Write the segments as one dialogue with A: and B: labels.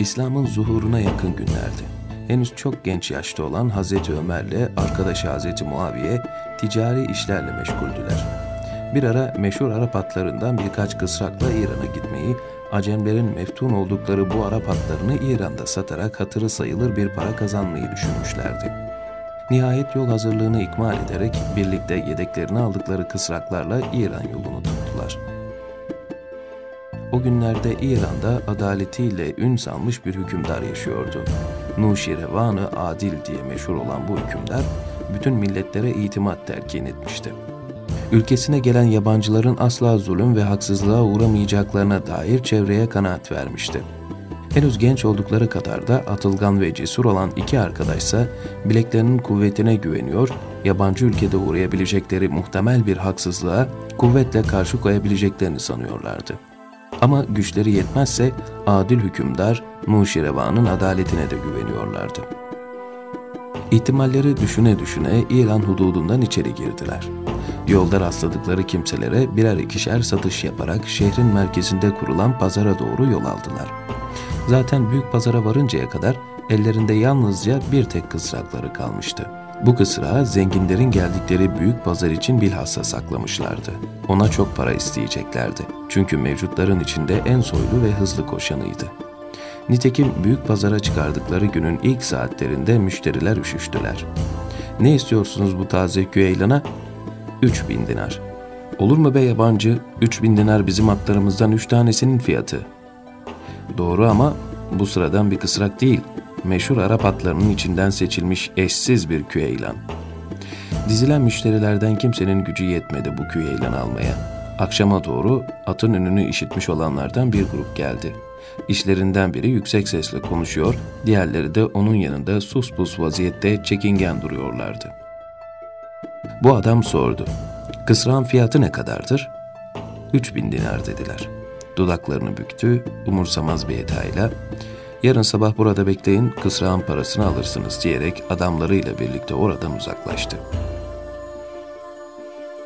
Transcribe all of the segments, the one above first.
A: İslam'ın zuhuruna yakın günlerdi. Henüz çok genç yaşta olan Hazreti Ömer'le arkadaşı Hazreti Muaviye ticari işlerle meşguldüler. Bir ara meşhur Arap atlarından birkaç kısrakla İran'a gitmeyi, Acemlerin meftun oldukları bu Arap atlarını İran'da satarak hatırı sayılır bir para kazanmayı düşünmüşlerdi. Nihayet yol hazırlığını ikmal ederek birlikte yedeklerini aldıkları kısraklarla İran yolunu tuttular. O günlerde İran'da adaletiyle ün salmış bir hükümdar yaşıyordu. Nuşirevanı Adil diye meşhur olan bu hükümdar, bütün milletlere itimat terkin etmişti. Ülkesine gelen yabancıların asla zulüm ve haksızlığa uğramayacaklarına dair çevreye kanaat vermişti. Henüz genç oldukları kadar da atılgan ve cesur olan iki arkadaşsa bileklerinin kuvvetine güveniyor, yabancı ülkede uğrayabilecekleri muhtemel bir haksızlığa kuvvetle karşı koyabileceklerini sanıyorlardı. Ama güçleri yetmezse adil hükümdar Nuşirevan'ın adaletine de güveniyorlardı. İhtimalleri düşüne düşüne İran hududundan içeri girdiler. Yolda rastladıkları kimselere birer ikişer satış yaparak şehrin merkezinde kurulan pazara doğru yol aldılar. Zaten büyük pazara varıncaya kadar ellerinde yalnızca bir tek kısrakları kalmıştı. Bu kısrağı zenginlerin geldikleri büyük pazar için bilhassa saklamışlardı. Ona çok para isteyeceklerdi. Çünkü mevcutların içinde en soylu ve hızlı koşanıydı. Nitekim büyük pazara çıkardıkları günün ilk saatlerinde müşteriler üşüştüler. Ne istiyorsunuz bu taze küyeylana? Üç bin dinar. Olur mu be yabancı? Üç bin dinar bizim atlarımızdan üç tanesinin fiyatı. Doğru ama bu sıradan bir kısrak değil meşhur Arap atlarının içinden seçilmiş eşsiz bir küyeylan. Dizilen müşterilerden kimsenin gücü yetmedi bu küyeylan almaya. Akşama doğru atın ününü işitmiş olanlardan bir grup geldi. İşlerinden biri yüksek sesle konuşuyor, diğerleri de onun yanında sus pus vaziyette çekingen duruyorlardı. Bu adam sordu. Kısrağın fiyatı ne kadardır? Üç bin dinar dediler. Dudaklarını büktü, umursamaz bir edayla Yarın sabah burada bekleyin, kısrağın parasını alırsınız diyerek adamlarıyla birlikte oradan uzaklaştı.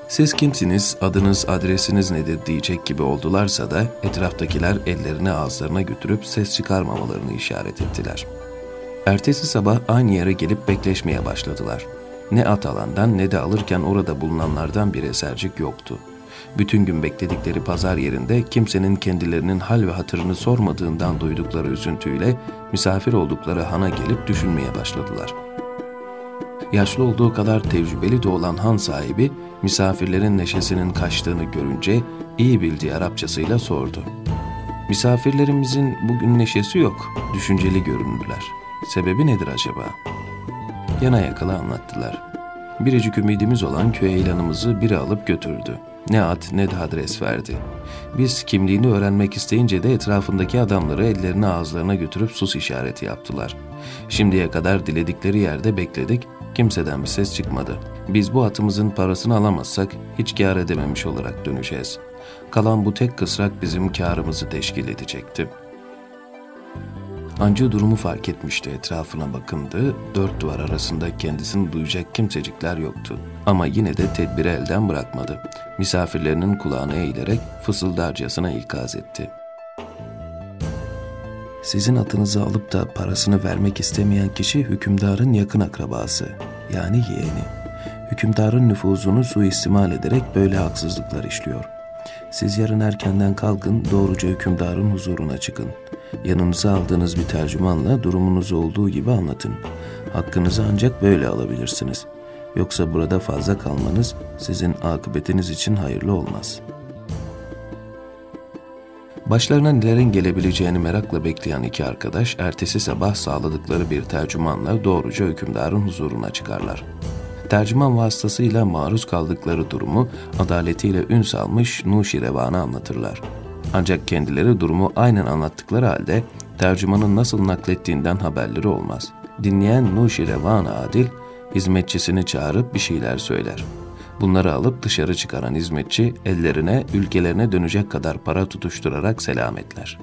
A: Siz kimsiniz, adınız, adresiniz nedir diyecek gibi oldularsa da etraftakiler ellerini ağızlarına götürüp ses çıkarmamalarını işaret ettiler. Ertesi sabah aynı yere gelip bekleşmeye başladılar. Ne at alandan ne de alırken orada bulunanlardan bir esercik yoktu.'' Bütün gün bekledikleri pazar yerinde kimsenin kendilerinin hal ve hatırını sormadığından duydukları üzüntüyle misafir oldukları hana gelip düşünmeye başladılar. Yaşlı olduğu kadar tecrübeli de olan han sahibi misafirlerin neşesinin kaçtığını görünce iyi bildiği Arapçasıyla sordu. Misafirlerimizin bugün neşesi yok, düşünceli göründüler. Sebebi nedir acaba? Yana yakala anlattılar. Biricik ümidimiz olan köy ilanımızı biri alıp götürdü. Ne ad ne de adres verdi. Biz kimliğini öğrenmek isteyince de etrafındaki adamları ellerini ağızlarına götürüp sus işareti yaptılar. Şimdiye kadar diledikleri yerde bekledik, kimseden bir ses çıkmadı. Biz bu atımızın parasını alamazsak hiç kâr edememiş olarak döneceğiz. Kalan bu tek kısrak bizim kârımızı teşkil edecekti.'' Ancı durumu fark etmişti etrafına bakındı, dört duvar arasında kendisini duyacak kimsecikler yoktu. Ama yine de tedbiri elden bırakmadı. Misafirlerinin kulağına eğilerek fısıldarcasına ikaz etti. Sizin atınızı alıp da parasını vermek istemeyen kişi hükümdarın yakın akrabası, yani yeğeni. Hükümdarın nüfuzunu suistimal ederek böyle haksızlıklar işliyor. Siz yarın erkenden kalkın, doğruca hükümdarın huzuruna çıkın. Yanınıza aldığınız bir tercümanla durumunuzu olduğu gibi anlatın. Hakkınızı ancak böyle alabilirsiniz. Yoksa burada fazla kalmanız sizin akıbetiniz için hayırlı olmaz. Başlarına nelerin gelebileceğini merakla bekleyen iki arkadaş ertesi sabah sağladıkları bir tercümanla doğruca hükümdarın huzuruna çıkarlar. Tercüman vasıtasıyla maruz kaldıkları durumu adaletiyle ün salmış Nuşirevan'a anlatırlar. Ancak kendileri durumu aynen anlattıkları halde tercümanın nasıl naklettiğinden haberleri olmaz. Dinleyen Nuşirevan Adil, hizmetçisini çağırıp bir şeyler söyler. Bunları alıp dışarı çıkaran hizmetçi ellerine, ülkelerine dönecek kadar para tutuşturarak selametler.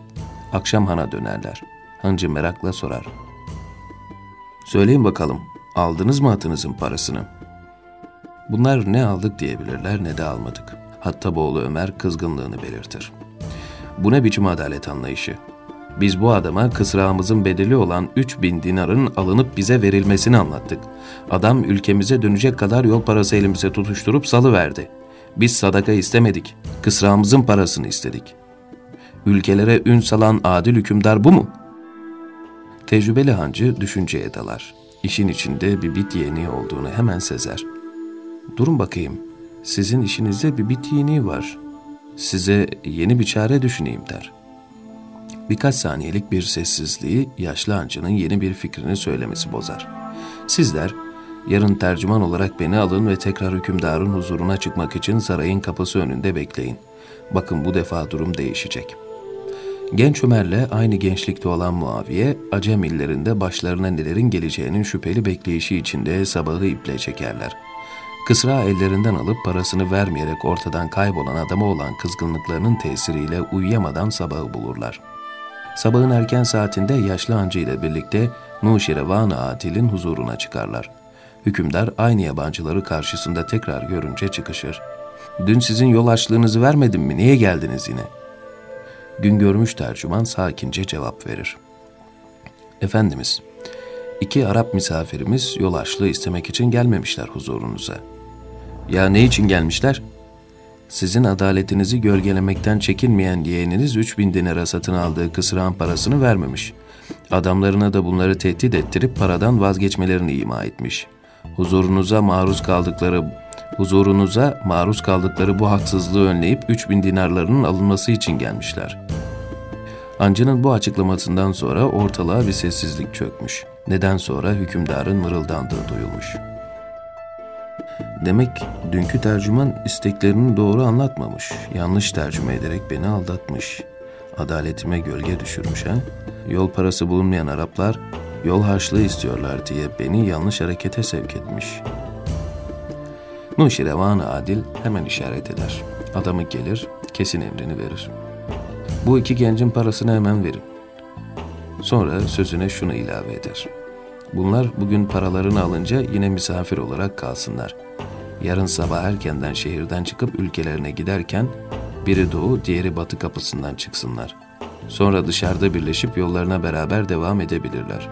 A: Akşam hana dönerler. Hancı merakla sorar. Söyleyin bakalım, aldınız mı atınızın parasını? Bunlar ne aldık diyebilirler ne de almadık. Hatta Boğulu Ömer kızgınlığını belirtir. Bu ne biçim adalet anlayışı? Biz bu adama kısrağımızın bedeli olan 3000 dinarın alınıp bize verilmesini anlattık. Adam ülkemize dönecek kadar yol parası elimize tutuşturup salı verdi. Biz sadaka istemedik. Kısrağımızın parasını istedik. Ülkelere ün salan adil hükümdar bu mu? Tecrübeli hancı düşünceye dalar. İşin içinde bir bit yeni olduğunu hemen sezer. Durun bakayım, sizin işinizde bir bit yeni var. Size yeni bir çare düşüneyim der.'' Birkaç saniyelik bir sessizliği yaşlı hancının yeni bir fikrini söylemesi bozar. Sizler yarın tercüman olarak beni alın ve tekrar hükümdarın huzuruna çıkmak için sarayın kapısı önünde bekleyin. Bakın bu defa durum değişecek. Genç Ömer'le aynı gençlikte olan Muaviye, Acem illerinde başlarına nelerin geleceğinin şüpheli bekleyişi içinde sabahı iple çekerler. Kısra ellerinden alıp parasını vermeyerek ortadan kaybolan adama olan kızgınlıklarının tesiriyle uyuyamadan sabahı bulurlar.'' Sabahın erken saatinde yaşlı hancı ile birlikte Nuşirevan Atil'in huzuruna çıkarlar. Hükümdar aynı yabancıları karşısında tekrar görünce çıkışır. Dün sizin yol açlığınızı vermedim mi? Niye geldiniz yine? Gün görmüş tercüman sakince cevap verir. Efendimiz, iki Arap misafirimiz yol açlığı istemek için gelmemişler huzurunuza. Ya ne için gelmişler?'' Sizin adaletinizi gölgelemekten çekinmeyen yeğeniniz 3000 dinara satın aldığı kısrağın parasını vermemiş. Adamlarına da bunları tehdit ettirip paradan vazgeçmelerini ima etmiş. Huzurunuza maruz kaldıkları huzurunuza maruz kaldıkları bu haksızlığı önleyip 3000 dinarlarının alınması için gelmişler. Ancının bu açıklamasından sonra ortalığa bir sessizlik çökmüş. Neden sonra hükümdarın mırıldandığı duyulmuş.'' Demek dünkü tercüman isteklerini doğru anlatmamış. Yanlış tercüme ederek beni aldatmış. Adaletime gölge düşürmüş ha. Yol parası bulunmayan Araplar yol harçlığı istiyorlar diye beni yanlış harekete sevk etmiş. Nuşirevan Adil hemen işaret eder. Adamı gelir, kesin emrini verir. Bu iki gencin parasını hemen verin. Sonra sözüne şunu ilave eder. Bunlar bugün paralarını alınca yine misafir olarak kalsınlar yarın sabah erkenden şehirden çıkıp ülkelerine giderken biri doğu, diğeri batı kapısından çıksınlar. Sonra dışarıda birleşip yollarına beraber devam edebilirler.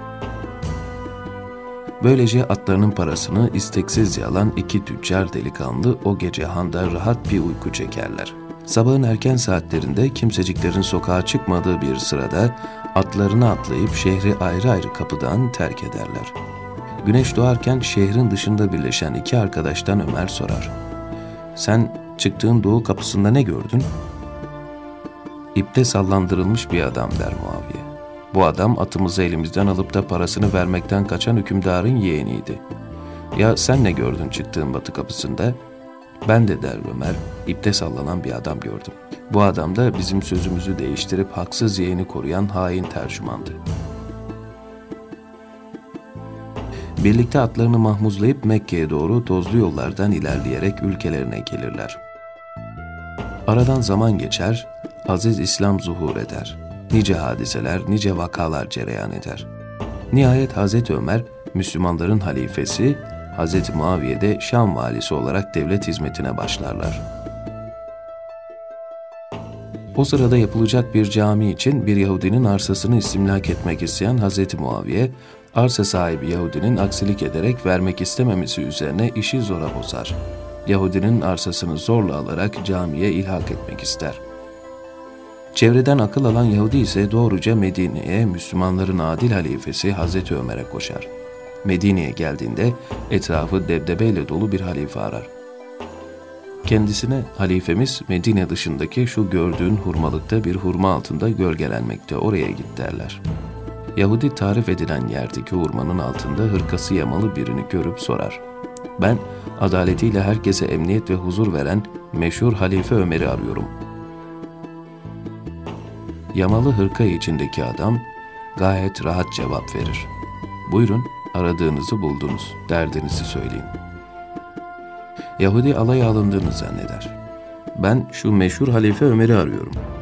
A: Böylece atlarının parasını isteksiz alan iki tüccar delikanlı o gece handa rahat bir uyku çekerler. Sabahın erken saatlerinde kimseciklerin sokağa çıkmadığı bir sırada atlarını atlayıp şehri ayrı ayrı kapıdan terk ederler.'' Güneş doğarken şehrin dışında birleşen iki arkadaştan Ömer sorar. Sen çıktığın doğu kapısında ne gördün? İpte sallandırılmış bir adam der Muaviye. Bu adam atımızı elimizden alıp da parasını vermekten kaçan hükümdarın yeğeniydi. Ya sen ne gördün çıktığın batı kapısında? Ben de der Ömer, ipte sallanan bir adam gördüm. Bu adam da bizim sözümüzü değiştirip haksız yeğeni koruyan hain tercümandı.'' Birlikte atlarını mahmuzlayıp Mekke'ye doğru tozlu yollardan ilerleyerek ülkelerine gelirler. Aradan zaman geçer, aziz İslam zuhur eder. Nice hadiseler, nice vakalar cereyan eder. Nihayet Hazreti Ömer, Müslümanların halifesi, Hazreti Muaviye de Şam valisi olarak devlet hizmetine başlarlar. O sırada yapılacak bir cami için bir Yahudinin arsasını istimlak etmek isteyen Hazreti Muaviye, arsa sahibi Yahudinin aksilik ederek vermek istememesi üzerine işi zora bozar. Yahudinin arsasını zorla alarak camiye ilhak etmek ister. Çevreden akıl alan Yahudi ise doğruca Medine'ye Müslümanların adil halifesi Hazreti Ömer'e koşar. Medine'ye geldiğinde etrafı debdebeyle dolu bir halife arar. Kendisine halifemiz Medine dışındaki şu gördüğün hurmalıkta bir hurma altında gölgelenmekte oraya git derler.'' Yahudi tarif edilen yerdeki hurmanın altında hırkası yamalı birini görüp sorar. Ben adaletiyle herkese emniyet ve huzur veren meşhur Halife Ömer'i arıyorum. Yamalı hırka içindeki adam gayet rahat cevap verir. Buyurun aradığınızı buldunuz, derdinizi söyleyin. Yahudi alay alındığını zanneder. Ben şu meşhur Halife Ömer'i arıyorum.''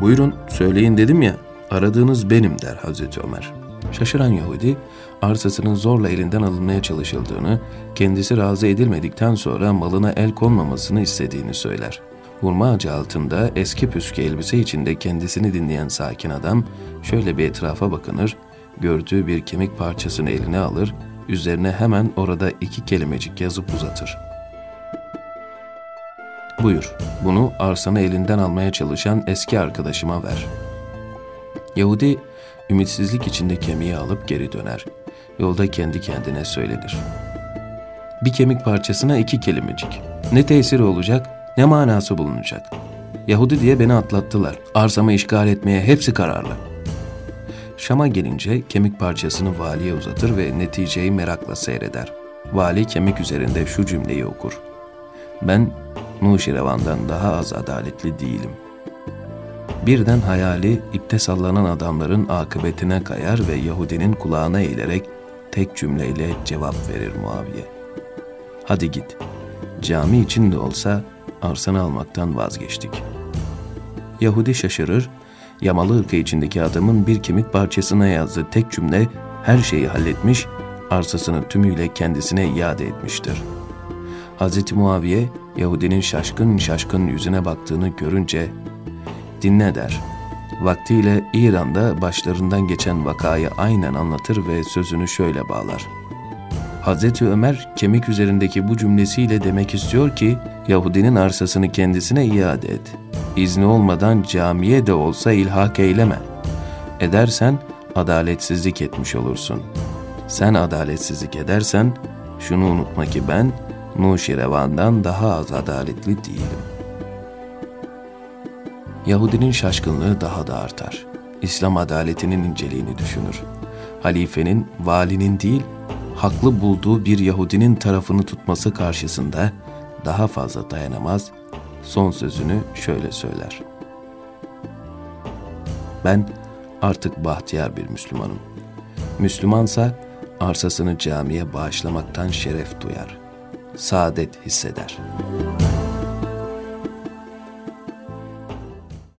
A: Buyurun söyleyin dedim ya aradığınız benim der Hazreti Ömer. Şaşıran Yahudi arsasının zorla elinden alınmaya çalışıldığını, kendisi razı edilmedikten sonra malına el konmamasını istediğini söyler. Hurma ağacı altında eski püskü elbise içinde kendisini dinleyen sakin adam şöyle bir etrafa bakınır, gördüğü bir kemik parçasını eline alır, üzerine hemen orada iki kelimecik yazıp uzatır. Buyur, bunu arsanı elinden almaya çalışan eski arkadaşıma ver. Yahudi ümitsizlik içinde kemiği alıp geri döner. Yolda kendi kendine söylenir. Bir kemik parçasına iki kelimecik. Ne tesiri olacak, ne manası bulunacak? Yahudi diye beni atlattılar. Arsamı işgal etmeye hepsi kararlı. Şam'a gelince kemik parçasını valiye uzatır ve neticeyi merakla seyreder. Vali kemik üzerinde şu cümleyi okur. Ben Nuşirevan'dan daha az adaletli değilim. Birden hayali ipte sallanan adamların akıbetine kayar ve Yahudinin kulağına eğilerek tek cümleyle cevap verir Muaviye. Hadi git, cami için de olsa arsanı almaktan vazgeçtik. Yahudi şaşırır, yamalı ırkı içindeki adamın bir kemik parçasına yazdığı tek cümle her şeyi halletmiş, arsasını tümüyle kendisine iade etmiştir. Hz. Muaviye, Yahudinin şaşkın şaşkın yüzüne baktığını görünce, dinle der. Vaktiyle İran'da başlarından geçen vakayı aynen anlatır ve sözünü şöyle bağlar. Hz. Ömer kemik üzerindeki bu cümlesiyle demek istiyor ki Yahudinin arsasını kendisine iade et. İzni olmadan camiye de olsa ilhak eyleme. Edersen adaletsizlik etmiş olursun. Sen adaletsizlik edersen şunu unutma ki ben Nuşirevan'dan daha az adaletli değilim. Yahudinin şaşkınlığı daha da artar. İslam adaletinin inceliğini düşünür. Halifenin, valinin değil, haklı bulduğu bir Yahudinin tarafını tutması karşısında daha fazla dayanamaz, son sözünü şöyle söyler. Ben artık bahtiyar bir Müslümanım. Müslümansa arsasını camiye bağışlamaktan şeref duyar, saadet hisseder.''